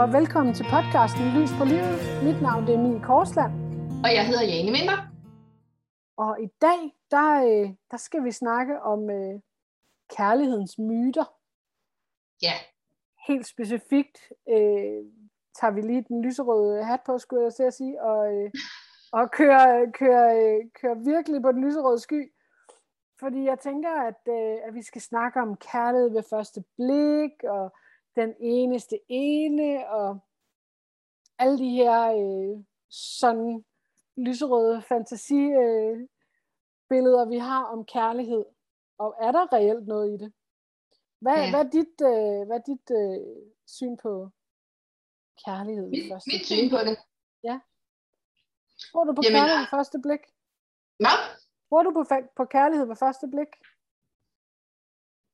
og velkommen til podcasten Lys på livet. Mit navn er Mie Korsland. Og jeg hedder Jane Vinter. Og i dag, der, øh, der skal vi snakke om øh, kærlighedens myter. Ja. Helt specifikt øh, tager vi lige den lyserøde hat på, skulle jeg til at sige, og, øh, og kører, kører, øh, kører virkelig på den lyserøde sky. Fordi jeg tænker, at, øh, at vi skal snakke om kærlighed ved første blik, og den eneste ene, og alle de her øh, sådan lyserøde fantasibilleder, øh, vi har om kærlighed. Og er der reelt noget i det? Hvad, ja. hvad er dit, øh, hvad er dit øh, syn på kærlighed mit, første mit syn på det? Ja. Tror du på Jamen, kærlighed ved første blik? Hvad? Tror du på, på kærlighed ved første blik?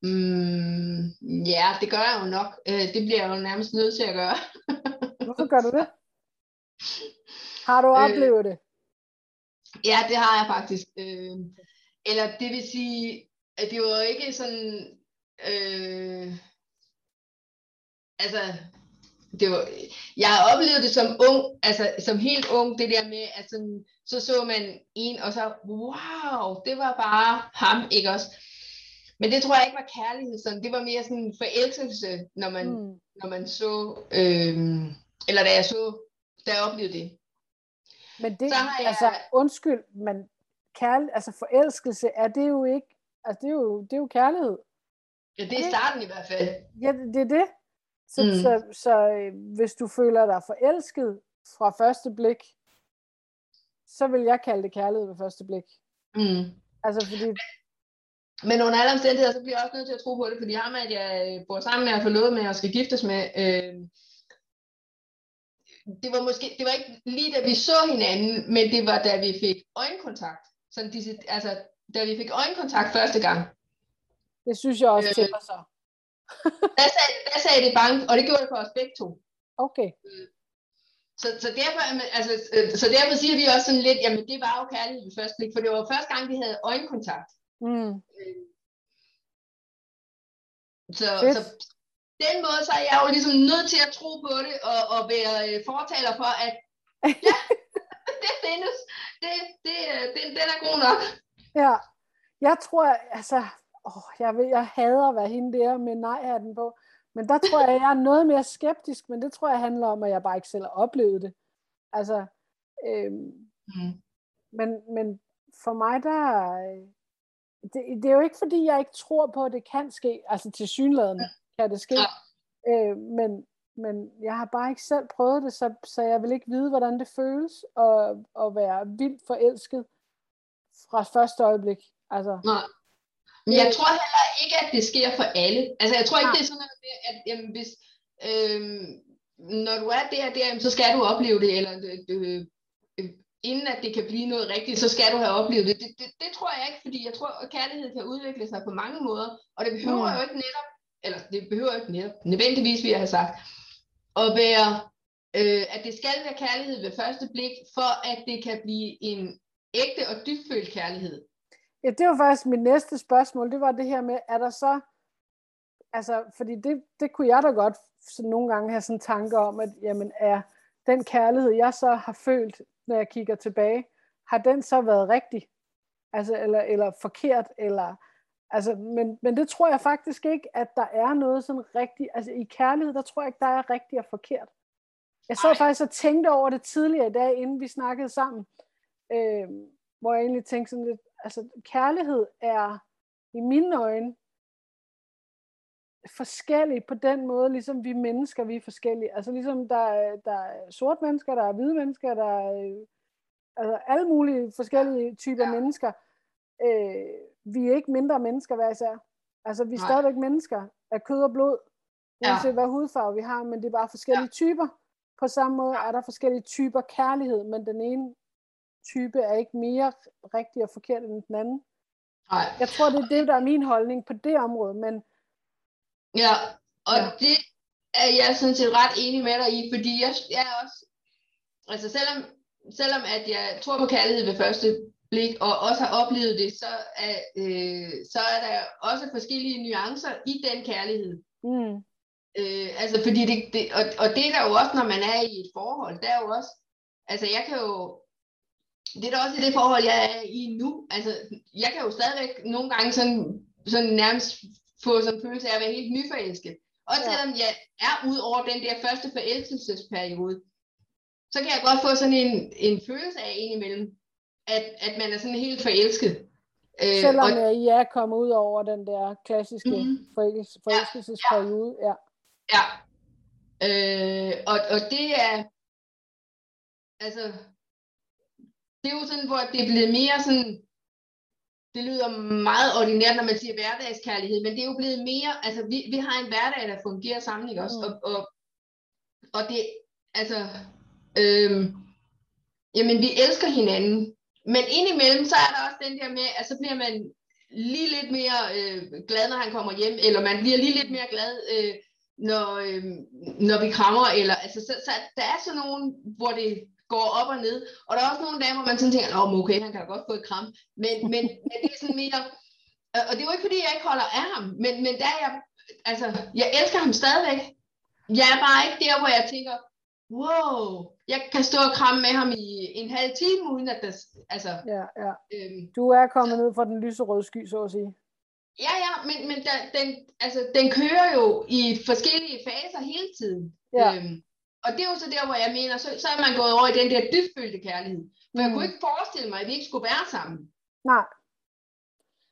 Mm, ja, det gør jeg jo nok. Øh, det bliver jeg jo nærmest nødt til at gøre. Hvorfor gør du det? Har du øh, oplevet øh, det? Ja, det har jeg faktisk. Øh, eller det vil sige, at det var ikke sådan... Øh, altså, det var, jeg har oplevet det som ung, altså som helt ung, det der med, at sådan, så så man en, og så, wow, det var bare ham, ikke også? Men det tror jeg ikke var kærlighed, sådan. det var mere sådan en forelskelse, når man, mm. når man så, øh, eller da jeg så, da jeg oplevede det. Men det, så har jeg... altså, undskyld, men kærl, altså forelskelse, er det jo ikke, altså det er jo, det er jo kærlighed. Ja, det er starten i hvert fald. Ja, det, det er det. Så, mm. så, så, så øh, hvis du føler dig forelsket fra første blik, så vil jeg kalde det kærlighed ved første blik. Mm. Altså fordi men under alle omstændigheder, så bliver jeg også nødt til at tro på det, fordi ham, at jeg øh, bor sammen med og får lovet med og skal giftes med, øh, det var måske, det var ikke lige da vi så hinanden, men det var da vi fik øjenkontakt. Sådan disse, altså, da vi fik øjenkontakt første gang. Det synes jeg også øh, til så. der, sagde, der sagde det bank, og det gjorde det for os begge to. Okay. Øh, så, så, derfor, altså, øh, så derfor siger vi også sådan lidt, jamen det var jo kærlighed ved første blik, for det var første gang, vi havde øjenkontakt. Mm. Så, så den måde, så er jeg jo ligesom nødt til at tro på det, og, og være øh, fortaler for, at ja, det findes. Det, det, øh, det, den er god nok. Ja, jeg tror, altså, åh, jeg, ved, jeg hader at være hende der med nej-hatten på, men der tror jeg, jeg er noget mere skeptisk, men det tror jeg handler om, at jeg bare ikke selv har oplevet det. Altså, øhm, mm. men, men for mig, der, det, det er jo ikke fordi, jeg ikke tror på, at det kan ske. Altså til synligheden kan det ske. Ja. Øh, men, men jeg har bare ikke selv prøvet det, så, så jeg vil ikke vide, hvordan det føles at, at være vildt forelsket fra første øjeblik. Altså, Nej. Men jeg tror heller ikke, at det sker for alle. Altså jeg tror ikke, det er sådan med, at jamen, hvis, øhm, når du er der, der, så skal du opleve det, eller øh, øh, inden at det kan blive noget rigtigt, så skal du have oplevet det. Det, det, det tror jeg ikke, fordi jeg tror, at kærlighed kan udvikle sig på mange måder, og det behøver mm. jo ikke netop, eller det behøver ikke netop, nødvendigvis, vi har sagt, at være, øh, at det skal være kærlighed ved første blik, for at det kan blive en ægte og dybfølt kærlighed. Ja, det var faktisk mit næste spørgsmål, det var det her med, er der så, altså, fordi det, det kunne jeg da godt så nogle gange have sådan tanker om, at jamen, er den kærlighed, jeg så har følt, når jeg kigger tilbage, har den så været rigtig? Altså, eller, eller forkert, eller, altså, men, men det tror jeg faktisk ikke, at der er noget sådan rigtigt, altså i kærlighed, der tror jeg ikke, der er rigtigt og forkert. Jeg så faktisk og tænkte over det tidligere i dag, inden vi snakkede sammen, øh, hvor jeg egentlig tænkte sådan lidt, altså kærlighed er i mine øjne forskellige på den måde, ligesom vi mennesker, vi er forskellige. Altså ligesom der, er, der er sort mennesker, der er hvide mennesker, der er altså alle mulige forskellige typer ja. mennesker. Øh, vi er ikke mindre mennesker hver især. Altså vi er Nej. stadigvæk mennesker af kød og blod, uanset ja. hvad hudfarve vi har, men det er bare forskellige ja. typer. På samme måde er der forskellige typer kærlighed, men den ene type er ikke mere rigtig og forkert end den anden. Nej. Jeg tror, det er det, der er min holdning på det område, men Ja, og ja. det er jeg sådan set ret enig med dig i, fordi jeg, jeg er også, altså selvom, selvom at jeg tror på kærlighed ved første blik, og også har oplevet det, så er, øh, så er der også forskellige nuancer i den kærlighed. Mm. Øh, altså, fordi det, det og, og det er der jo også, når man er i et forhold, der er jo også, altså jeg kan jo, det er da også i det forhold, jeg er i nu, altså jeg kan jo stadigvæk nogle gange sådan, sådan nærmest få sådan en følelse af at være helt nyforelsket. Også ja. selvom jeg er ud over den der første forelskelsesperiode, så kan jeg godt få sådan en, en følelse af indimellem, at, at man er sådan helt forelsket. Øh, selvom og, I er kommet ud over den der klassiske mm, forelskelsesperiode. Ja. ja. Ja. Øh, og, og det er, altså, det er jo sådan, hvor det er blevet mere sådan, det lyder meget ordinært, når man siger hverdagskærlighed, men det er jo blevet mere, altså vi, vi har en hverdag, der fungerer sammen, ikke også? Mm. Og, og, og det, altså, øhm, jamen vi elsker hinanden, men indimellem, så er der også den der med, at så bliver man lige lidt mere øh, glad, når han kommer hjem, eller man bliver lige lidt mere glad, øh, når, øh, når vi krammer, eller, altså, så, så der er sådan nogen, hvor det går op og ned, og der er også nogle dage, hvor man sådan tænker, oh, okay, han kan da godt få et kram, men, men, men det er sådan mere, og det er jo ikke, fordi jeg ikke holder af ham, men, men der er jeg, altså, jeg elsker ham stadigvæk, jeg er bare ikke der, hvor jeg tænker, wow, jeg kan stå og kramme med ham i en halv time, uden at der, altså... Ja, ja. Øhm, du er kommet så, ned fra den lyserøde sky, så at sige. Ja, ja, men, men der, den, altså, den kører jo i forskellige faser hele tiden. Ja. Øhm, og det er jo så der, hvor jeg mener, så, så er man gået over i den der dybfølte kærlighed. Men mm. jeg kunne ikke forestille mig, at vi ikke skulle være sammen. Nej.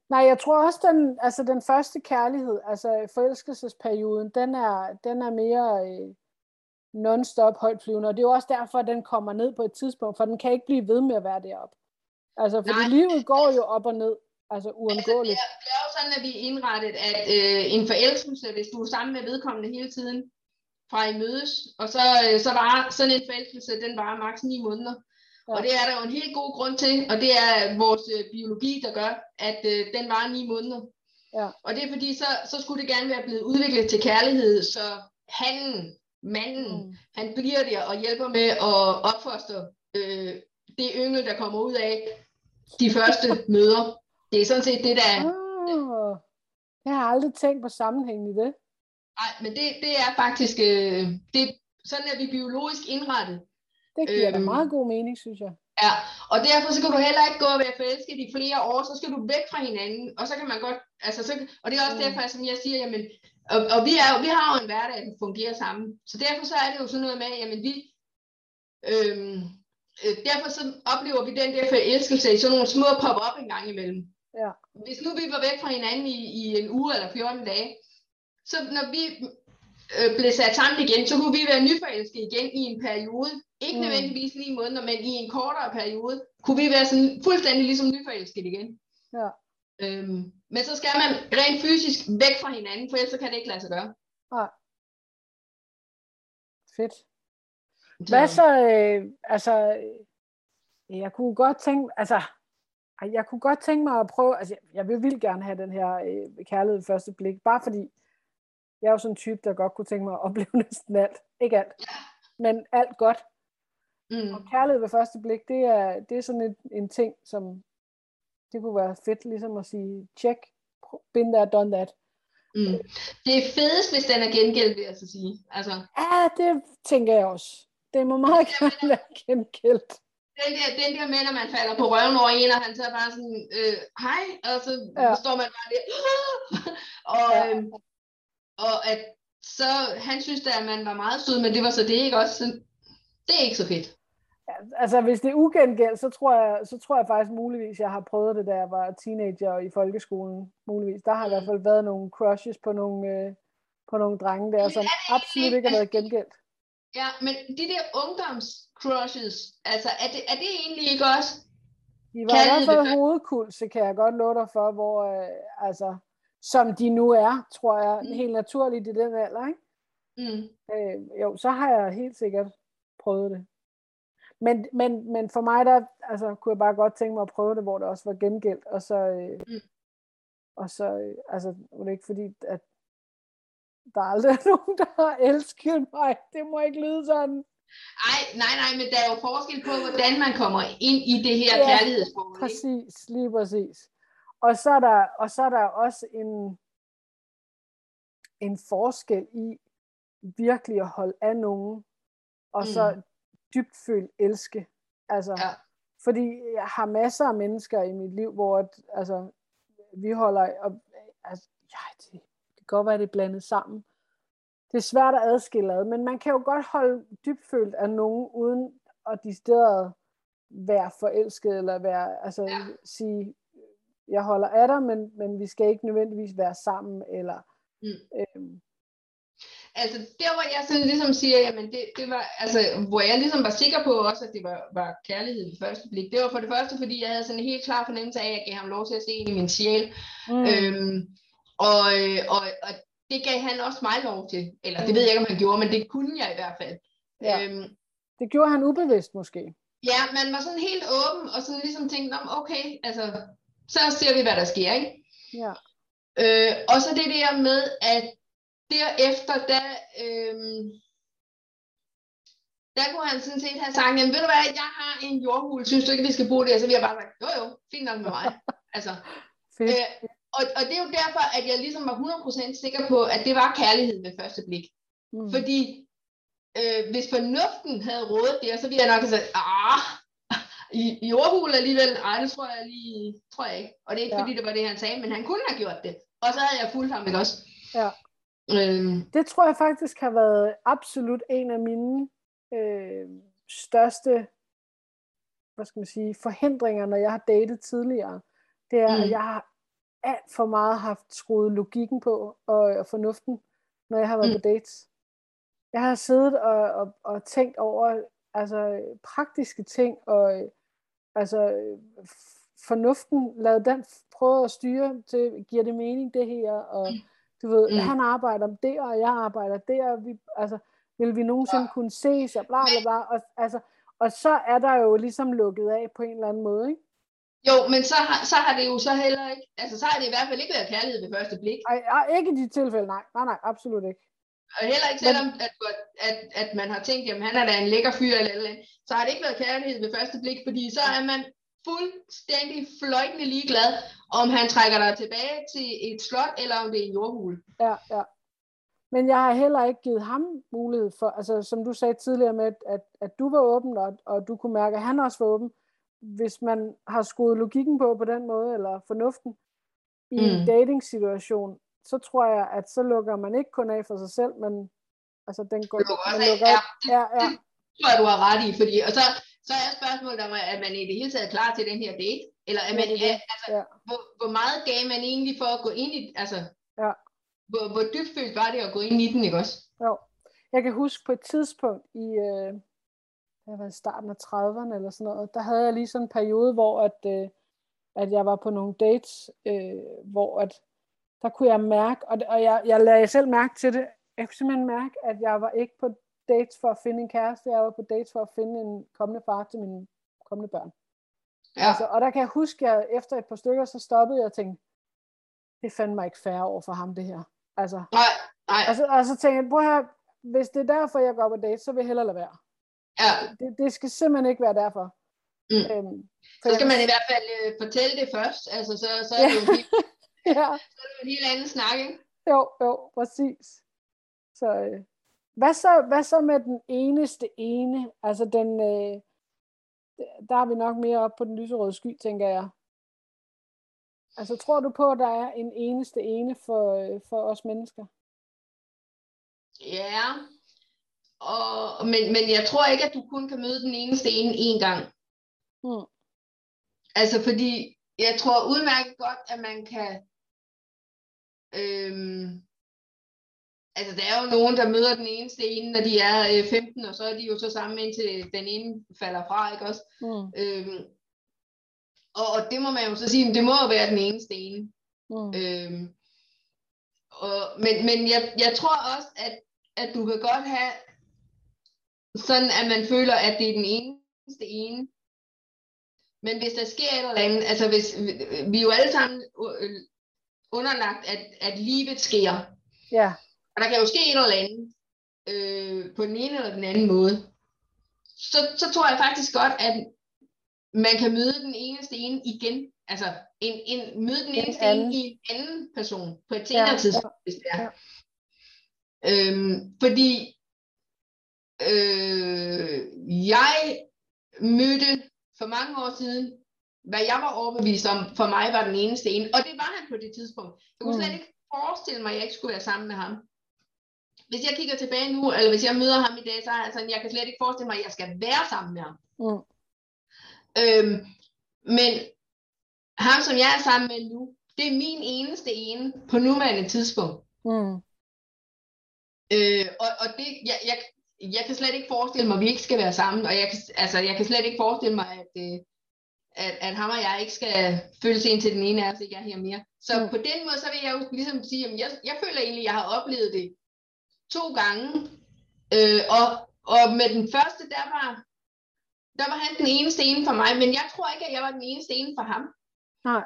Nej, jeg tror også, den, altså den første kærlighed, altså forelskelsesperioden, den er, den er mere øh, non-stop højtflyvende, og det er jo også derfor, at den kommer ned på et tidspunkt, for den kan ikke blive ved med at være deroppe. Altså, fordi Nej. livet går jo op og ned, altså uundgåeligt. Altså, det, er, det er jo sådan, at vi er indrettet, at øh, en forelskelse, hvis du er sammen med vedkommende hele tiden, fra I mødes, og så, øh, så var sådan en forelskelse, den var maks 9 måneder. Ja. Og det er der jo en helt god grund til, og det er vores øh, biologi, der gør, at øh, den var 9 måneder. Ja. Og det er fordi, så, så skulle det gerne være blevet udviklet til kærlighed, så han, manden, mm. han bliver der og hjælper med at opfostre øh, det yngel, der kommer ud af de første møder. Det er sådan set det, der er. Oh, jeg har aldrig tænkt på sammenhængen i det. Nej, men det, det er faktisk, øh, det, sådan er vi biologisk indrettet. Det giver øhm, da meget god mening, synes jeg. Ja, og derfor så kan du heller ikke gå og være forelsket i flere år, så skal du væk fra hinanden, og så kan man godt, altså så, og det er også mm. derfor, som jeg siger, jamen, og, og vi, er, vi har jo en hverdag, der fungerer sammen, så derfor så er det jo sådan noget med, jamen vi, øhm, øh, derfor så oplever vi den der forelskelse i sådan nogle små pop-up en gang imellem. Ja. Hvis nu vi var væk fra hinanden i, i en uge eller 14 dage, så når vi øh, blev sat sammen igen, så kunne vi være nyforelskede igen i en periode. Ikke mm. nødvendigvis lige måneder, men i en kortere periode, kunne vi være sådan fuldstændig ligesom nyforelskede igen. Ja. Øhm, men så skal man rent fysisk væk fra hinanden, for ellers kan det ikke lade sig gøre. Ja. Fedt. Hvad så, øh, altså, jeg kunne godt tænke, altså, jeg kunne godt tænke mig at prøve, altså, jeg vil vildt gerne have den her øh, kærlighed første blik, bare fordi, jeg er jo sådan en type, der godt kunne tænke mig at opleve næsten alt. Ikke alt, men alt godt. Mm. Og kærlighed ved første blik, det er, det er sådan en, en ting, som det kunne være fedt ligesom at sige, check, been there, done that. Mm. Det er fedest, hvis den er gengældt, vil jeg så sige. Altså. Ja, det tænker jeg også. Det må meget gerne være gengældt. Den der, den der med, når man falder på røven over en, og han så bare sådan, øh, hej, og så ja. står man bare der, og, ja. øh, og at så, han synes da, at man var meget sød, men det var så det ikke også, det er ikke så fedt. Altså, hvis det er ugengæld, så tror jeg, så tror jeg faktisk muligvis, jeg har prøvet det, da jeg var teenager i folkeskolen. Muligvis. Der har mm. i hvert fald været nogle crushes på nogle, øh, på nogle drenge der, som absolut ikke har været gengældt. Ja, men de der ungdomscrushes, altså, er det, er det egentlig ikke også? De var i hvert fald hovedkulse, kan jeg godt love dig for, hvor, øh, altså, som de nu er, tror jeg, mm. helt naturligt i den alder, ikke? Mm. Øh, jo, så har jeg helt sikkert prøvet det. Men, men, men for mig, der altså, kunne jeg bare godt tænke mig at prøve det, hvor det også var gengældt, og så, øh, mm. og så øh, altså, det er ikke fordi, at der er aldrig nogen, der har elsket mig. Det må ikke lyde sådan. Ej, nej, nej, men der er jo forskel på, hvordan man kommer ind i det her ja, kærlighedsforhold. Præcis, lige præcis. Og så er der, og så er der også en, en forskel i, virkelig at holde af nogen, og mm. så dybt føle elske. Altså, ja. Fordi jeg har masser af mennesker i mit liv, hvor at, altså, vi holder, og, altså, ja, det, det kan godt være, det er blandet sammen. Det er svært at adskille ad, men man kan jo godt holde dybfølt af nogen, uden at de steder være forelsket, eller være, altså ja. sige, jeg holder af dig, men, men vi skal ikke nødvendigvis være sammen, eller mm. øhm, altså der hvor jeg sådan ligesom siger, jamen det, det var, altså hvor jeg ligesom var sikker på også, at det var, var kærlighed ved første blik, det var for det første, fordi jeg havde sådan en helt klar fornemmelse af, at jeg gav ham lov til at se ind i min sjæl. Mm. Øhm, og, og, og det gav han også mig lov til. Eller det ved jeg ikke, om han gjorde, men det kunne jeg i hvert fald. Ja. Øhm, det gjorde han ubevidst måske. Ja, man var sådan helt åben, og sådan ligesom tænkte, om okay, altså, så ser vi, hvad der sker, ikke? Ja. Øh, og så det der med, at derefter, der, øhm, der kunne han sådan set have sagt, jamen ved du hvad, jeg har en jordhul, synes du ikke, vi skal bo der? Så vi har bare sagt, jo jo, fint nok med mig. altså, øh, og, og det er jo derfor, at jeg ligesom var 100% sikker på, at det var kærlighed ved første blik. Mm. Fordi øh, hvis fornuften havde rådet der, så ville jeg nok have sagt, ah, i, i jordhul alligevel, ej, det tror jeg lige, tror jeg ikke. Og det er ikke ja. fordi, det var det, han sagde, men han kunne have gjort det. Og så havde jeg fulgt ham, ikke også? Ja. Øhm. Det tror jeg faktisk har været absolut en af mine øh, største hvad skal man sige, forhindringer, når jeg har datet tidligere. Det er, mm. at jeg har alt for meget haft skruet logikken på og, og fornuften, når jeg har været mm. på dates. Jeg har siddet og, og, og tænkt over altså, praktiske ting, og altså, fornuften, lavet den prøve at styre til, giver det mening det her, og mm du ved, mm. han arbejder der, og jeg arbejder der, og vi, altså, vil vi nogensinde kunne ses, og bla bla bla, og, altså, og så er der jo ligesom lukket af på en eller anden måde, ikke? Jo, men så har, så har det jo så heller ikke, altså så har det i hvert fald ikke været kærlighed ved første blik. Ej, ej ikke i de tilfælde, nej, nej, nej, absolut ikke. Og heller ikke selvom, at, at, at man har tænkt, jamen han er da en lækker fyr eller eller andet, så har det ikke været kærlighed ved første blik, fordi så er man fuldstændig fløjtende ligeglad, om han trækker dig tilbage til et slot, eller om det er en jordhul. Ja, ja. Men jeg har heller ikke givet ham mulighed for, altså som du sagde tidligere med, at, at du var åben, og, og du kunne mærke, at han også var åben. Hvis man har skruet logikken på på den måde, eller fornuften, i mm. en dating-situation, så tror jeg, at så lukker man ikke kun af for sig selv, men altså den går... Lukker også af, ja, ja, det tror jeg, du har ret i, fordi, og så, så er spørgsmålet om, at man i det hele taget er klar til den her date, eller er man, ja, altså, ja. hvor, hvor meget gav man egentlig for at gå ind i, altså, ja. hvor, hvor dybfølt var det at gå ind i den, ikke også? Jo. Jeg kan huske på et tidspunkt i, øh, jeg var i starten af 30'erne eller sådan noget, der havde jeg lige sådan en periode, hvor at, øh, at jeg var på nogle dates, øh, hvor at, der kunne jeg mærke, og, og jeg, jeg lagde selv mærke til det, jeg kunne simpelthen mærke, at jeg var ikke på dates for at finde en kæreste, jeg var på dates for at finde en kommende far til mine kommende børn. Ja. Altså, og der kan jeg huske, at jeg efter et par stykker, så stoppede jeg og tænkte, det fandt mig ikke færre over for ham, det her. Altså, nej, nej. Og, så, og så tænkte jeg, prøv her, hvis det er derfor, jeg går på date, så vil jeg hellere lade være. Ja. Det, det skal simpelthen ikke være derfor. Mm. Øhm, så skal jeg... man i hvert fald uh, fortælle det først, altså så, så er det jo helt, ja. så er det en helt anden snak, ikke? Jo, jo, præcis. Så, øh, hvad så, hvad så med den eneste ene? Altså den, øh, der er vi nok mere op på den lyserøde sky, tænker jeg. Altså tror du på, at der er en eneste ene for, øh, for os mennesker? Ja, og, men, men jeg tror ikke, at du kun kan møde den eneste ene én gang. Hmm. Altså fordi, jeg tror udmærket godt, at man kan øhm, altså der er jo nogen, der møder den eneste ene, når de er øh, 15, og så er de jo så sammen indtil den ene falder fra, ikke også? Mm. Øhm, og, og det må man jo så sige, det må jo være den eneste ene. Mm. Øhm, og, men men jeg, jeg tror også, at, at du kan godt have sådan, at man føler, at det er den eneste ene. Men hvis der sker et eller andet, altså hvis, vi er jo alle sammen øh, underlagt, at, at livet sker. Ja. Og der kan jo ske et eller andet øh, på den ene eller den anden måde. Så, så tror jeg faktisk godt, at man kan møde den eneste ene igen. Altså en, en, møde den eneste en ene i en anden person på et senere ja, tidspunkt, hvis det er. Ja. Øhm, fordi øh, jeg mødte for mange år siden, hvad jeg var overbevist om, for mig var den eneste ene, og det var han på det tidspunkt. Jeg kunne mm. slet ikke forestille mig, at jeg ikke skulle være sammen med ham. Hvis jeg kigger tilbage nu, eller hvis jeg møder ham i dag, så er han sådan, jeg kan slet ikke forestille mig, at jeg skal være sammen med ham. Mm. Øhm, men ham, som jeg er sammen med nu, det er min eneste ene på nuværende tidspunkt. Mm. Øh, og, og det, jeg, jeg, jeg kan slet ikke forestille mig, at vi ikke skal være sammen, og jeg kan, altså, jeg kan slet ikke forestille mig, at, øh, at, at ham og jeg ikke skal føles ind til den ene af os, ikke er her mere. Så mm. på den måde, så vil jeg jo ligesom sige, at jeg, jeg føler egentlig, at jeg har oplevet det to gange, øh, og, og med den første, der var, der var han den eneste ene for mig, men jeg tror ikke, at jeg var den eneste ene for ham. Nej.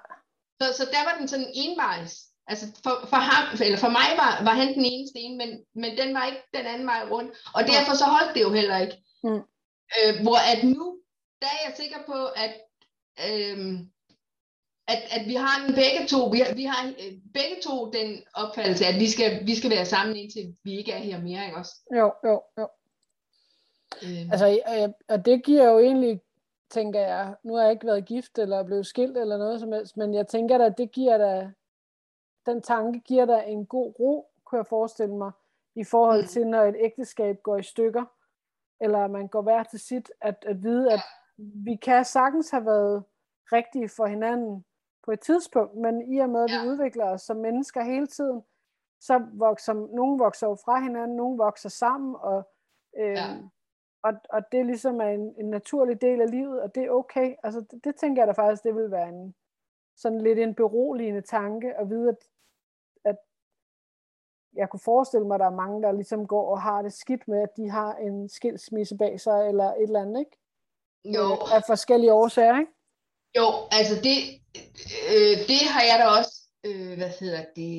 Så, så der var den sådan envejs. Altså for, for, ham, eller for mig var, var han den eneste ene, men, men den var ikke den anden vej rundt. Og derfor så holdt det jo heller ikke. Mm. Øh, hvor at nu, der er jeg sikker på, at, øhm, at, at vi har en begge to, vi har, vi har øh, begge to den opfattelse, at vi skal, vi skal være sammen indtil vi ikke er her mere, ikke også? Jo, jo, jo. Øhm. Altså, og det giver jo egentlig tænker jeg, nu har jeg ikke været gift eller blevet skilt eller noget som helst, men jeg tænker da, at det giver da, den tanke giver da en god ro, kunne jeg forestille mig, i forhold mm. til, når et ægteskab går i stykker, eller man går hver til sit, at, at vide, at vi kan sagtens have været rigtige for hinanden på et tidspunkt, men i og med, at vi udvikler os som mennesker hele tiden, så vokser, nogen vokser jo fra hinanden, nogen vokser sammen, og øh, ja og, og det ligesom er en, en naturlig del af livet, og det er okay. Altså det, det tænker jeg da faktisk, det vil være en sådan lidt en beroligende tanke at vide, at, at jeg kunne forestille mig, at der er mange, der ligesom går og har det skidt med, at de har en skilsmisse bag sig, eller et eller andet, ikke? Jo. Øh, af forskellige årsager, ikke? Jo, altså det, øh, det har jeg da også, øh, hvad hedder det,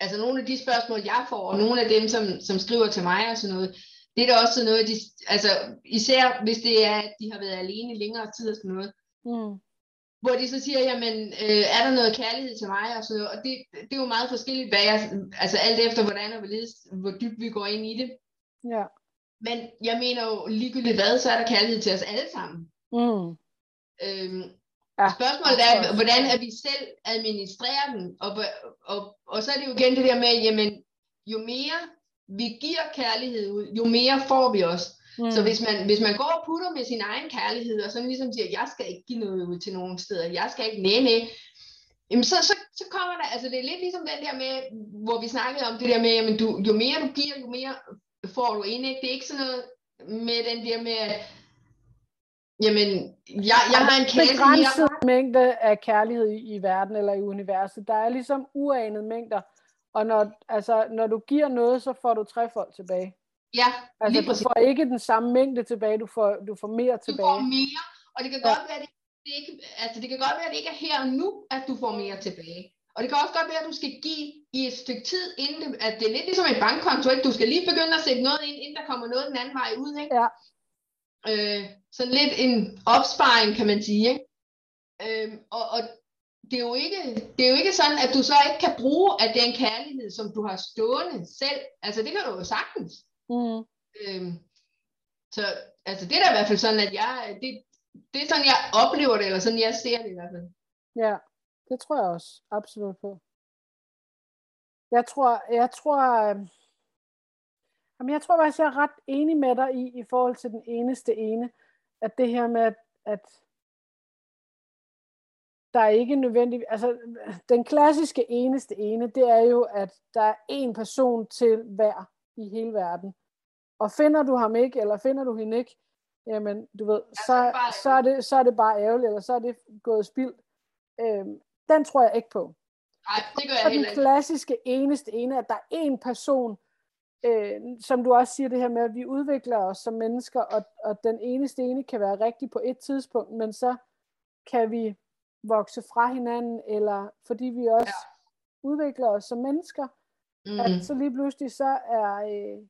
altså nogle af de spørgsmål, jeg får, og nogle af dem, som, som skriver til mig og sådan noget, det er da også noget, de, altså især hvis det er, at de har været alene længere tid og sådan noget. Mm. Hvor de så siger, jamen, øh, er der noget kærlighed til mig og sådan noget. Og det, det er jo meget forskelligt, hvad jeg, altså alt efter hvordan og hvorledes, hvor dybt vi går ind i det. Ja. Men jeg mener jo, ligegyldigt hvad, så er der kærlighed til os alle sammen. Mm. Øhm, ja. Spørgsmålet er, hvordan er vi selv administrerer den? Og, og, og så er det jo igen det der med, jamen, jo mere vi giver kærlighed ud, jo mere får vi også. Mm. Så hvis man, hvis man går og putter med sin egen kærlighed, og så ligesom siger, jeg skal ikke give noget ud til nogen steder, jeg skal ikke, næ, næ, jamen så, så, så kommer der, altså det er lidt ligesom den der med, hvor vi snakkede om det der med, jamen du, jo mere du giver, jo mere får du ind, ikke? Det er ikke sådan noget med den der med, at Jamen, jeg, jeg har en kære... Begrænset mængde af kærlighed i, i verden eller i universet. Der er ligesom uanede mængder. Og når, altså, når du giver noget, så får du trefold tilbage. Ja, altså, lige præcis. du får ikke den samme mængde tilbage, du får, du får mere tilbage. Du får mere, og det kan ja. godt være, det, det ikke, altså, det kan godt være, at det ikke er her og nu, at du får mere tilbage. Og det kan også godt være, at du skal give i et stykke tid, inden det, at det er lidt ligesom et bankkonto, ikke? Du skal lige begynde at sætte noget ind, inden der kommer noget den anden vej ud, ikke? Ja. Øh, sådan lidt en opsparing, kan man sige, ikke? Øh, og, og det er, jo ikke, det er jo ikke sådan, at du så ikke kan bruge af den kærlighed, som du har stående selv. Altså det kan du jo sagtens. Mm. Øhm, så altså, det er da i hvert fald sådan, at jeg, det, det er sådan, jeg oplever det, eller sådan, jeg ser det i hvert fald. Ja, det tror jeg også absolut på. Jeg tror, jeg tror, øh, jamen jeg tror faktisk, jeg er ret enig med dig i, i forhold til den eneste ene, at det her med, at, at der er ikke nødvendigt, altså den klassiske eneste ene, det er jo, at der er en person til hver i hele verden. Og finder du ham ikke, eller finder du hende ikke, jamen du ved, så, så, er, det, så er det bare ærgerligt, eller så er det gået spild. Øhm, den tror jeg ikke på. Nej, det gør jeg heller ikke. den klassiske eneste ene, at der er en person, øh, som du også siger det her med, at vi udvikler os som mennesker, og, og den eneste ene kan være rigtig på et tidspunkt, men så kan vi vokse fra hinanden, eller fordi vi også ja. udvikler os som mennesker, mm. at så lige pludselig så er øh,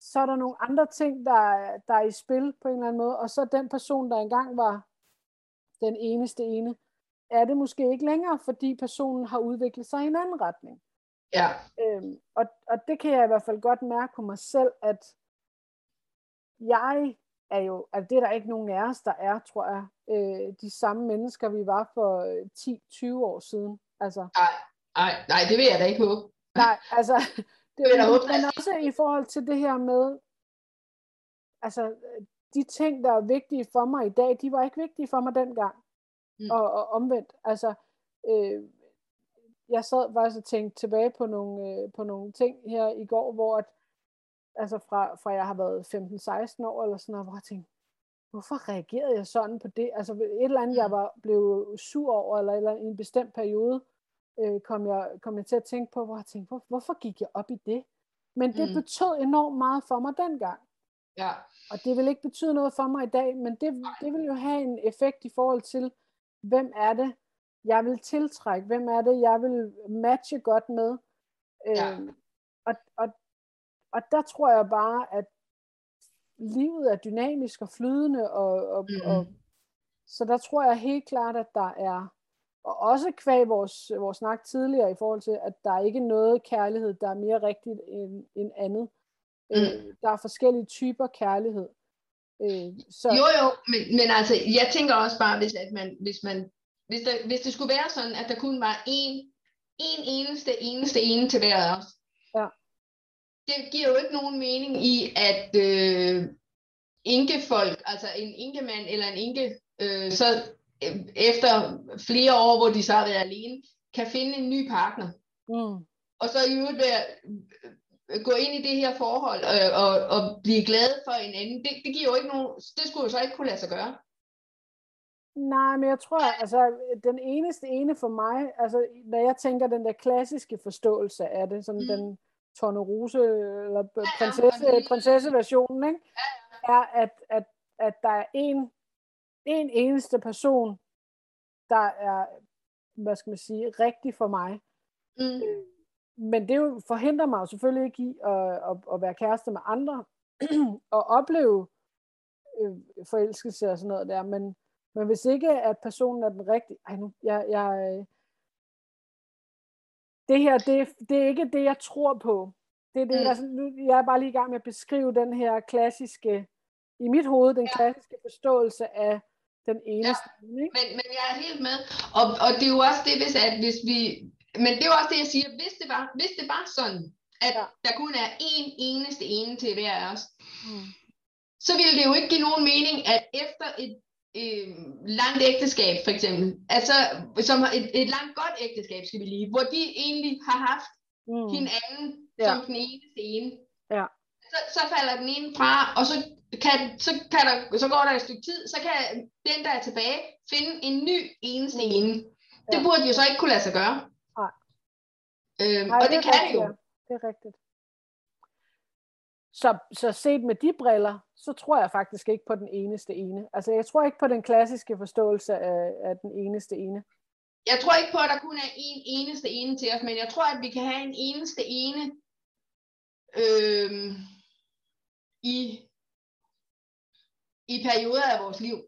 så er der nogle andre ting, der, der er i spil på en eller anden måde, og så den person, der engang var den eneste ene, er det måske ikke længere, fordi personen har udviklet sig i en anden retning. Ja. Øhm, og, og det kan jeg i hvert fald godt mærke på mig selv, at jeg er jo, altså det er der ikke nogen af os, der er, tror jeg, øh, de samme mennesker, vi var for 10-20 øh, år siden. Altså, nej, nej, nej, det vil jeg da ikke håbe. Nej, altså, det vil jeg men også i forhold til det her med, altså, de ting, der er vigtige for mig i dag, de var ikke vigtige for mig dengang. Mm. Og, og omvendt, altså, øh, jeg sad faktisk og tænkte tilbage på nogle, øh, på nogle ting her i går, hvor at, altså fra, fra jeg har været 15-16 år eller sådan noget, hvor jeg tænkte, hvorfor reagerede jeg sådan på det? Altså et eller andet, jeg mm. var blev sur over, eller, eller i en bestemt periode, øh, kom, jeg, kom jeg til at tænke på, hvor jeg tænkte, hvor, hvorfor gik jeg op i det? Men det mm. betød enormt meget for mig dengang. Ja. Og det vil ikke betyde noget for mig i dag, men det, det vil jo have en effekt i forhold til, hvem er det, jeg vil tiltrække, hvem er det, jeg vil matche godt med. Ja. Øhm, og, og, og der tror jeg bare, at livet er dynamisk og flydende, og, og, mm. og så der tror jeg helt klart, at der er, og også kvæg vores, vores snak tidligere i forhold til, at der er ikke noget kærlighed, der er mere rigtigt end, end andet. Mm. Øh, der er forskellige typer kærlighed. Øh, så... Jo jo, men, men altså, jeg tænker også bare, hvis, at man, hvis, man, hvis, der, hvis det skulle være sådan, at der kun var én, en eneste, eneste ene til hver af os, ja. det giver jo ikke nogen mening i, at øh, inkefolk, altså en inkemand eller en inke, øh, så øh, efter flere år, hvor de så har været alene, kan finde en ny partner. Mm. Og så i øvrigt være, gå ind i det her forhold øh, og, og blive glad for en anden, det, det giver jo ikke nogen, det skulle jo så ikke kunne lade sig gøre. Nej, men jeg tror, altså den eneste ene for mig, altså når jeg tænker den der klassiske forståelse af det, sådan mm. den Tornerose eller prinsesse, ja, ja, prinsesseversionen, ikke? er, at, at, at der er en, en eneste person, der er, hvad skal man sige, rigtig for mig. Mm. Men det jo forhindrer mig jo selvfølgelig ikke i at, at, at være kæreste med andre, og opleve øh, forelskelse og sådan noget der, men, men hvis ikke at personen er den rigtige, ej nu, jeg, jeg, det her, det, det er ikke det, jeg tror på. Det er det, mm. altså, nu, jeg er bare lige i gang med at beskrive den her klassiske, i mit hoved, den ja. klassiske forståelse af den eneste. Ja, ikke? Men, men jeg er helt med. Og, og det er jo også det, hvis, at hvis vi men det er også det, jeg siger. Hvis det var, hvis det var sådan, at ja. der kun er én eneste ene til hver af os, mm. så ville det jo ikke give nogen mening, at efter et øh, langt ægteskab, for eksempel, altså som et, et langt godt ægteskab, skal vi lige, hvor de egentlig har haft mm. hinanden ja. som den eneste ene, ja. så, så falder den ene fra, og så kan, så, kan der, så går der et stykke tid, så kan den, der er tilbage, finde en ny eneste mm. ene. Det ja. burde jo så ikke kunne lade sig gøre. Øhm, Ej, og det, det kan rigtigt, det jo. Det er rigtigt. Så, så set med de briller, så tror jeg faktisk ikke på den eneste ene. Altså jeg tror ikke på den klassiske forståelse af, af den eneste ene. Jeg tror ikke på, at der kun er en eneste ene til os, men jeg tror, at vi kan have en eneste ene øhm, i, i perioder af vores liv.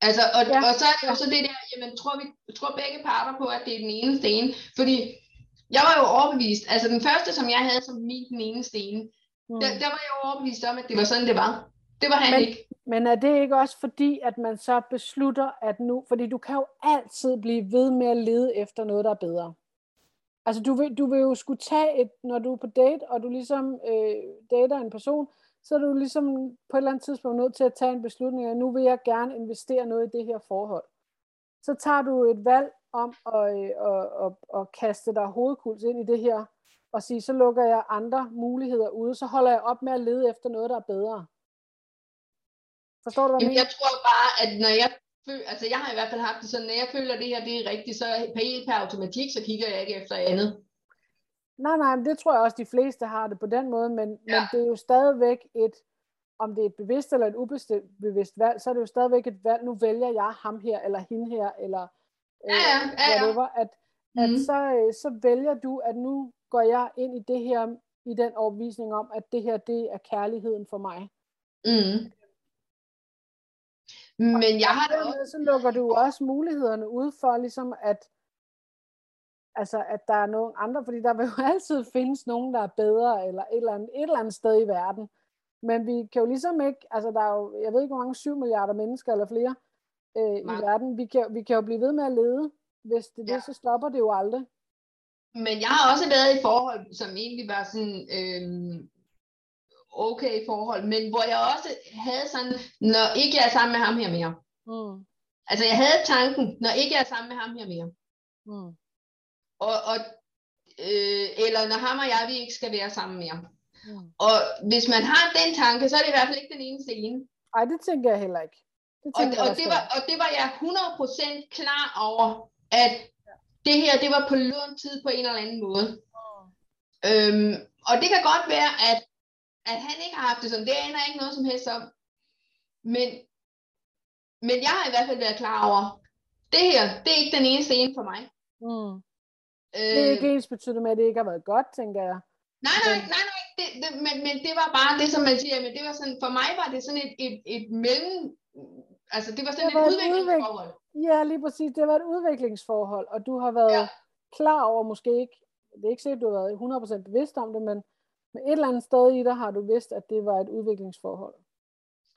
Altså, og, ja. og så er det jo så det der, jamen, tror vi tror begge parter på, at det er den eneste ene, fordi jeg var jo overbevist, altså den første, som jeg havde som min den ene, mm. der, der var jeg jo overbevist om, at det var sådan, det var. Det var han men, ikke. Men er det ikke også fordi, at man så beslutter, at nu, fordi du kan jo altid blive ved med at lede efter noget, der er bedre. Altså du vil, du vil jo skulle tage et, når du er på date, og du ligesom øh, dater en person, så er du ligesom på et eller andet tidspunkt nødt til at tage en beslutning, at nu vil jeg gerne investere noget i det her forhold. Så tager du et valg om at, øh, at, at, at kaste dig hovedkuls ind i det her, og sige, så lukker jeg andre muligheder ude, så holder jeg op med at lede efter noget, der er bedre. Forstår du, hvad jeg Jeg tror bare, at når jeg føler, altså jeg har i hvert fald haft det sådan, når jeg føler, at det her det er rigtigt, så helt per automatik, så kigger jeg ikke efter andet. Nej, nej, men det tror jeg også, de fleste har det på den måde, men, ja. men det er jo stadigvæk et, om det er et bevidst eller et ubevidst valg, så er det jo stadigvæk et valg, nu vælger jeg ham her, eller hende her, eller ja, ja, ja, ja. whatever, at, at mm. så, øh, så vælger du, at nu går jeg ind i det her, i den overbevisning om, at det her, det er kærligheden for mig. Mm. Men jeg har det også... Så lukker du også mulighederne ud for, ligesom at, altså, at der er nogen andre, fordi der vil jo altid findes nogen, der er bedre, eller et eller andet, et eller andet sted i verden. Men vi kan jo ligesom ikke, altså der er jo, jeg ved ikke hvor mange, 7 milliarder mennesker eller flere øh, i verden. Vi kan, vi kan jo blive ved med at lede. Hvis det er ja. det, så stopper det jo aldrig. Men jeg har også været i forhold, som egentlig var sådan øh, okay forhold, men hvor jeg også havde sådan, når ikke jeg er sammen med ham her mere. Mm. Altså jeg havde tanken, når ikke jeg er sammen med ham her mere. Mm. Og, og, øh, eller når ham og jeg, vi ikke skal være sammen mere. Mm. Og hvis man har den tanke, så er det i hvert fald ikke den eneste ene. Nej, det tænker jeg heller ikke. Det og, og, det var, og det var jeg 100% klar over, at det her, det var på lånt tid på en eller anden måde. Mm. Øhm, og det kan godt være, at, at han ikke har haft det sådan. Det aner jeg ikke noget som helst om. Men, men jeg har i hvert fald været klar over, det her, det er ikke den eneste ene for mig. Mm. Øh, det er ikke ens betydet med, at det ikke har været godt, tænker jeg. Nej, nej, nej, nej. Det, det, men, men det var bare det, som man siger, men det var sådan, for mig var det sådan et, et, et mellem, altså det var sådan det var et udviklingsforhold. Udvik- ja, lige præcis. Det var et udviklingsforhold, og du har været ja. klar over, måske ikke, det er ikke sikkert, du har været 100% bevidst om det, men med et eller andet sted i dig har du vidst, at det var et udviklingsforhold.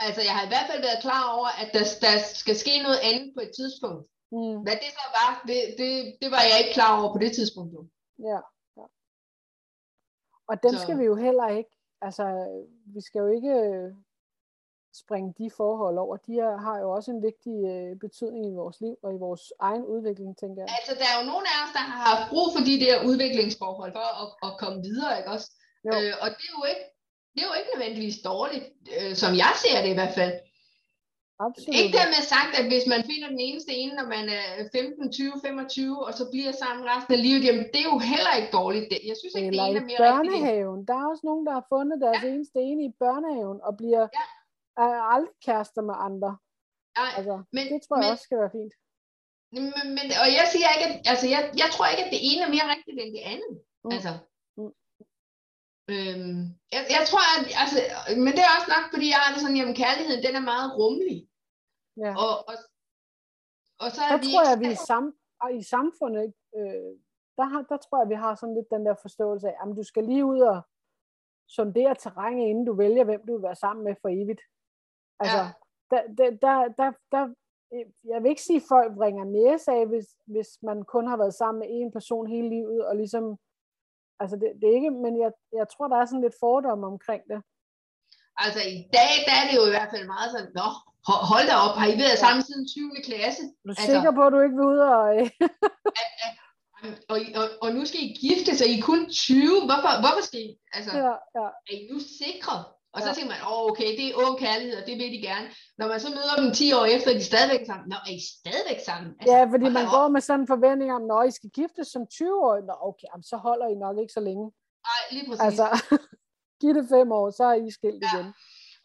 Altså, jeg har i hvert fald været klar over, at der, der skal ske noget andet på et tidspunkt. Mm. Hvad det så var, det, det, det var jeg ikke klar over på det tidspunkt. Jo. Ja. ja. Og dem så. skal vi jo heller ikke, altså, vi skal jo ikke springe de forhold over. De er, har jo også en vigtig øh, betydning i vores liv og i vores egen udvikling, tænker jeg. Altså, der er jo nogle af os, der har haft brug for de der udviklingsforhold for at, at komme videre, ikke også? Øh, og det er jo ikke, det er jo ikke nødvendigvis dårligt, øh, som jeg ser det i hvert fald. Absolut. Ikke dermed sagt, at hvis man finder den eneste ene, når man er 15, 20, 25, og så bliver sammen resten af livet, jamen det er jo heller ikke dårligt. Jeg synes ikke, Eller det ene er mere børnehaven. Rigtigt. Der er også nogen, der har fundet deres ja. eneste ene i børnehaven, og bliver ja. Er aldrig kærester med andre. Nej, altså, men, det tror jeg men, også skal være fint. Men, men, og jeg siger ikke, at, altså jeg, jeg tror ikke, at det ene er mere rigtigt end det andet. Mm. Altså, Øhm, jeg, jeg tror, at, altså, men det er også nok, fordi jeg har det sådan, jamen kærligheden, den er meget rummelig. Ja. Og, og, og så er der tror jeg, at vi i, sam, i samfundet, øh, der, har, der tror jeg, vi har sådan lidt den der forståelse af, at du skal lige ud og sondere terrænet, inden du vælger, hvem du vil være sammen med for evigt. Altså, ja. der, der, der, der, der, jeg vil ikke sige, at folk bringer næse af, hvis, hvis man kun har været sammen med en person hele livet, og ligesom Altså, det, det er ikke, men jeg, jeg tror, der er sådan lidt fordom omkring det. Altså, i dag, der er det jo i hvert fald meget sådan, nå, hold da op, har I været sammen siden 20. klasse? Du er altså, sikker på, at du ikke vil ud og... og, og, og nu skal I gifte sig, I er kun 20, hvorfor, hvorfor skal I, altså, ja, ja. er I nu sikre? Og så ja. tænker man, åh, oh, okay, det er ung kærlighed, og det vil de gerne. Når man så møder dem 10 år efter, er de stadigvæk sammen. Nå, er I stadigvæk sammen? Altså, ja, fordi man går med sådan en forventning om, når I skal giftes som 20 år, Nå, okay, så holder I nok ikke så længe. Nej, lige præcis. Altså, giv det fem år, så er I skilt ja. igen.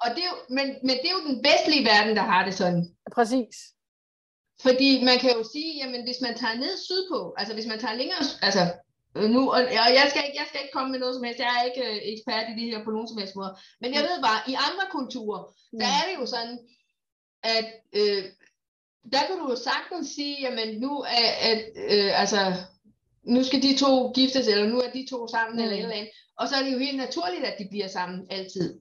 Og det er jo, men, men det er jo den vestlige verden, der har det sådan. Præcis. Fordi man kan jo sige, jamen hvis man tager ned sydpå, altså hvis man tager længere, altså nu, og, og jeg, skal ikke, jeg skal ikke komme med noget som helst, jeg er ikke øh, ekspert i det her på nogen som helst måde, men jeg ved bare, i andre kulturer, der er det jo sådan, at øh, der kan du jo sagtens sige, jamen nu er, at, øh, altså, nu skal de to giftes, eller nu er de to sammen, mm. eller et eller andet, og så er det jo helt naturligt, at de bliver sammen altid.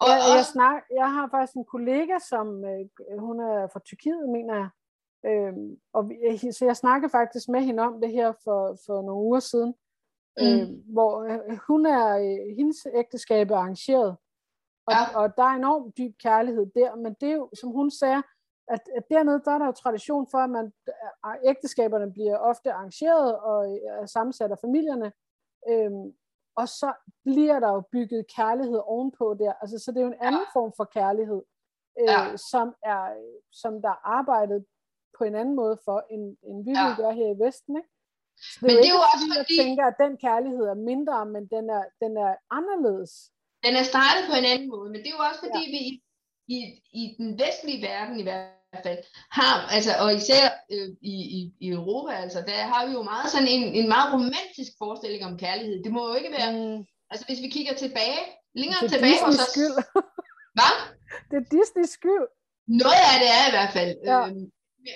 Og, jeg, jeg, snak, jeg har faktisk en kollega, som øh, hun er fra Tyrkiet, mener jeg, Øhm, og vi, så jeg snakkede faktisk med hende om det her for, for nogle uger siden, mm. øhm, hvor øh, hun er, øh, hendes ægteskab er arrangeret, og, ja. og der er enormt dyb kærlighed der, men det er jo, som hun sagde, at, at dernede, der er der jo tradition for, at man, ægteskaberne bliver ofte arrangeret og er sammensat af familierne, øhm, og så bliver der jo bygget kærlighed ovenpå der. Altså, så det er jo en anden ja. form for kærlighed, øh, ja. som, er, som der er arbejdet på en anden måde for, end, end vi ja. vil gøre her i Vesten. Ikke? Så det men er det er jo også fordi, jeg tænker, at den kærlighed er mindre, men den er, den er anderledes. Den er startet på en anden måde, men det er jo også fordi, ja. vi i, i, i den vestlige verden i hvert fald har, altså, og især øh, i, i, i Europa, altså, der har vi jo meget sådan en, en meget romantisk forestilling om kærlighed. Det må jo ikke være, mm. altså hvis vi kigger tilbage, længere det er tilbage hos os. Skyld. Hvad? Det er Disneys skyld. Noget af det er i hvert fald. Ja. Øhm,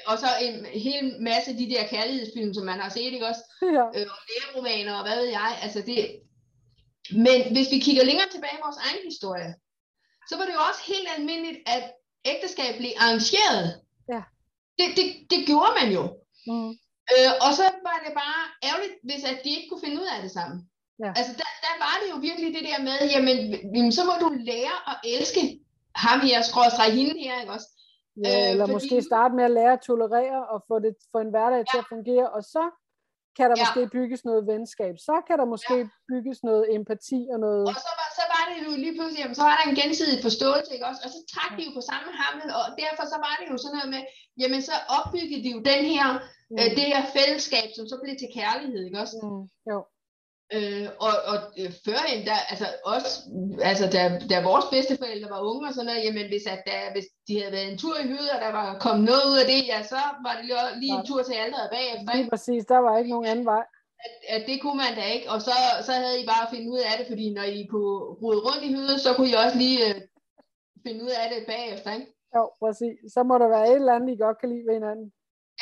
og så en hel masse af de der kærlighedsfilm, som man har set, ikke også? Ja. Øh, og lægeromaner og hvad ved jeg. Altså det... Men hvis vi kigger længere tilbage i vores egen historie, så var det jo også helt almindeligt, at ægteskab blev arrangeret. Ja. Det, det, det gjorde man jo. Mm. Øh, og så var det bare ærgerligt, hvis at de ikke kunne finde ud af det sammen. Ja. Altså der, der var det jo virkelig det der med, jamen, jamen så må du lære at elske ham her, skråstrej hende her, ikke også? Ja, Øh, eller fordi- måske starte med at lære at tolerere og få, det, få en hverdag til at fungere, og så kan der Ja. måske bygges noget venskab. Så kan der måske bygges noget empati og noget... Og så var, så var det jo lige pludselig, jamen, så var der en gensidig forståelse, ikke også? Og så trak de jo på samme hammel, og derfor så var det jo sådan noget med, jamen så opbyggede de jo den her, mm. øh, det her fællesskab, som så blev til kærlighed, ikke også? Mm, jo. Øh, og og øh, førhen, der, altså også, altså da, da vores bedsteforældre var unge og sådan noget, jamen hvis, at der, hvis de havde været en tur i hydet, og der var kommet noget ud af det, ja, så var det lige, lige en tur til alderet bagefter, Lige præcis, der var ikke nogen anden vej. At, at det kunne man da ikke, og så, så havde I bare fundet ud af det, fordi når I kunne rode rundt i hydet, så kunne I også lige øh, finde ud af det bagefter, ikke? Jo, præcis. Så må der være et eller andet, I godt kan lide ved hinanden.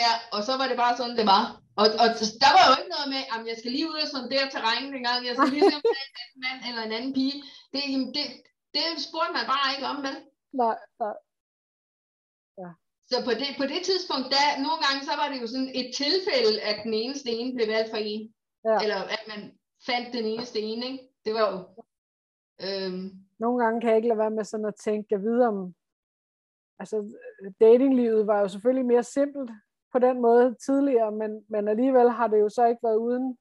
Ja, og så var det bare sådan, det var. Og, og der var jo ikke noget med, at jeg skal lige ud og sådan der terræn en gang, jeg skal lige se, om der er en anden mand eller en anden pige. Det, det, det spurgte man bare ikke om, vel? Nej, nej. Så på det, på det tidspunkt, der, nogle gange, så var det jo sådan et tilfælde, at den eneste ene blev valgt for en. Ja. Eller at man fandt den eneste ene, ikke? Det var jo... Øhm, Nogle gange kan jeg ikke lade være med sådan at tænke videre om... Altså, datinglivet var jo selvfølgelig mere simpelt på den måde tidligere, men, men alligevel har det jo så ikke været uden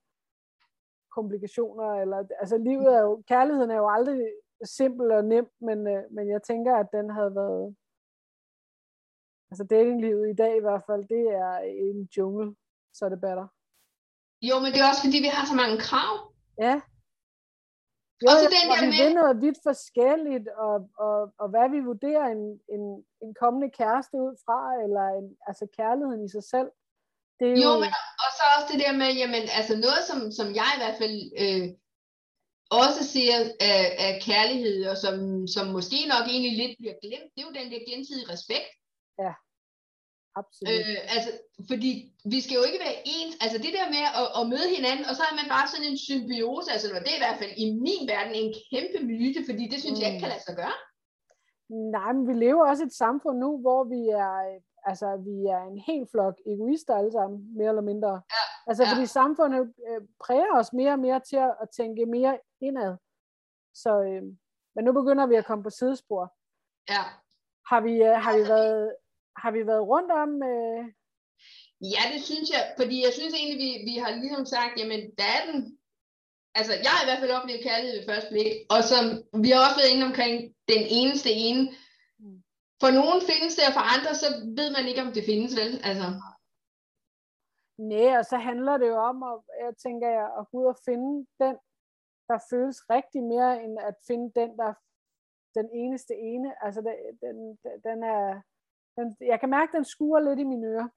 komplikationer. Eller, altså, livet er jo, kærligheden er jo aldrig simpel og nem, men, øh, men jeg tænker, at den havde været... Altså, datinglivet i dag i hvert fald, det er en jungle, så det batter. jo, men det er også fordi, vi har så mange krav. Ja. Jo, Også den der vi med- vil noget vidt forskelligt, og, og, og hvad vi vurderer en, en, en kommende kæreste ud fra, eller en, altså kærligheden i sig selv. Det er jo, Jo, men og så også det der med, jamen, altså noget, som, som jeg i hvert fald øh, også ser af, af kærlighed, og som, som måske nok egentlig lidt bliver glemt, det er jo den der gensidige respekt. Absolut. Øh, altså, fordi vi skal jo ikke være ens. Altså det der med at, at møde hinanden, og så er man bare sådan en symbiose, altså det er i hvert fald i min verden en kæmpe myte, fordi det synes mm. jeg ikke kan lade sig gøre. Nej, men vi lever også et samfund nu, hvor vi er, altså, vi er en hel flok egoister alle sammen, mere eller mindre. Ja, Altså, ja. fordi samfundet øh, præger os mere og mere til at, at tænke mere indad. Så, øh, men nu begynder vi at komme på sidespor. Ja. Har vi, øh, har vi, været, har vi været rundt om... Øh, Ja, det synes jeg, fordi jeg synes egentlig, vi, vi har ligesom sagt, jamen, der er den, altså, jeg har i hvert fald oplevet kærlighed ved første blik, og som, vi har også været inde omkring den eneste ene. Mm. For nogen findes det, og for andre, så ved man ikke, om det findes, vel? Altså, Nej, og så handler det jo om, at, jeg tænker, jeg, at gå ud og finde den, der føles rigtig mere, end at finde den, der er den eneste ene. Altså, den, den, den er... Den, jeg kan mærke, at den skuer lidt i mine ører.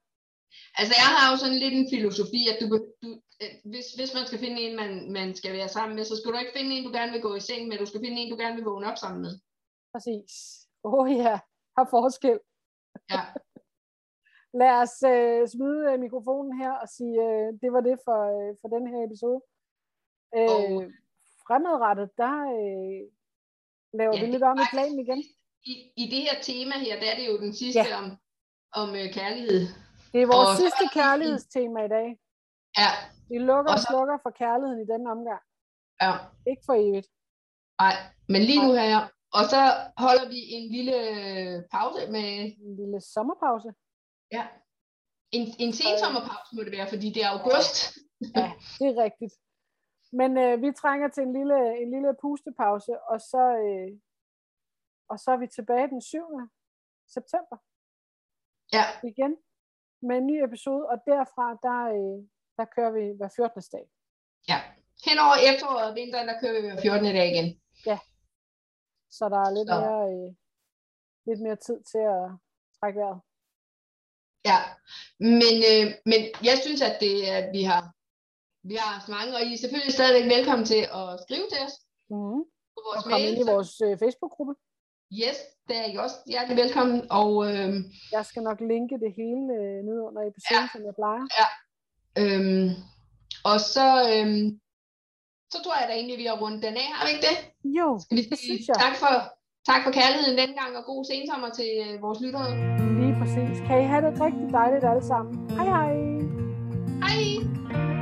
altså, jeg har jo sådan lidt en filosofi, at du, du øh, hvis, hvis man skal finde en, man, man skal være sammen med, så skal du ikke finde en, du gerne vil gå i seng med, du skal finde en, du gerne vil vågne op sammen med. Præcis. Åh oh, ja, har forskel. Ja. Lad os øh, smide øh, mikrofonen her og sige, øh, det var det for, øh, for den her episode. Øh, Og- fremadrettet, der øh, laver Ja, vi lidt om i planen igen. I, I det her tema her, der er det jo den sidste Ja. om, om øh, kærlighed. Det er vores Og sidste kærlighedstema i dag. Ja, Vi lukker Og så- slukker for kærligheden i denne omgang. ja. Ikke for evigt. Nej, men lige nu her, og så holder vi en lille øh, pause med, En lille sommerpause. ja, en, en sensommerpause må det være, fordi det er august. Ja, det er rigtigt. Men øh, vi trænger til en lille, en lille pustepause, og så, øh, og så er vi tilbage den 7. september Ja, igen med en ny episode, og derfra, der, øh, der kører vi hver 14. dag. ja. Hen over efteråret og vinteren, der kører vi hver 14. dag igen. Så der er lidt, Så. mere, øh, lidt mere tid til at trække vejret. Ja, men, øh, men jeg synes, at det at vi har vi har så mange, og I er selvfølgelig stadigvæk velkommen til at skrive til os Mm-hmm. på vores Og komme mail. ind i vores øh, Facebook-gruppe. Yes, det er I også hjertelig velkommen. Og, øh, jeg skal nok linke det hele øh, ned under episoden, ja. som jeg plejer. Ja. Øhm, og så, øhm, så tror jeg da egentlig, vi har rundt den af. Har vi ikke det? Jo, Skal vi det synes jeg. tak for, tak for kærligheden denne gang, og god sensommer til øh, vores lyttere. Lige præcis. Kan I have det rigtig dejligt alle sammen. Hej hej. Hej!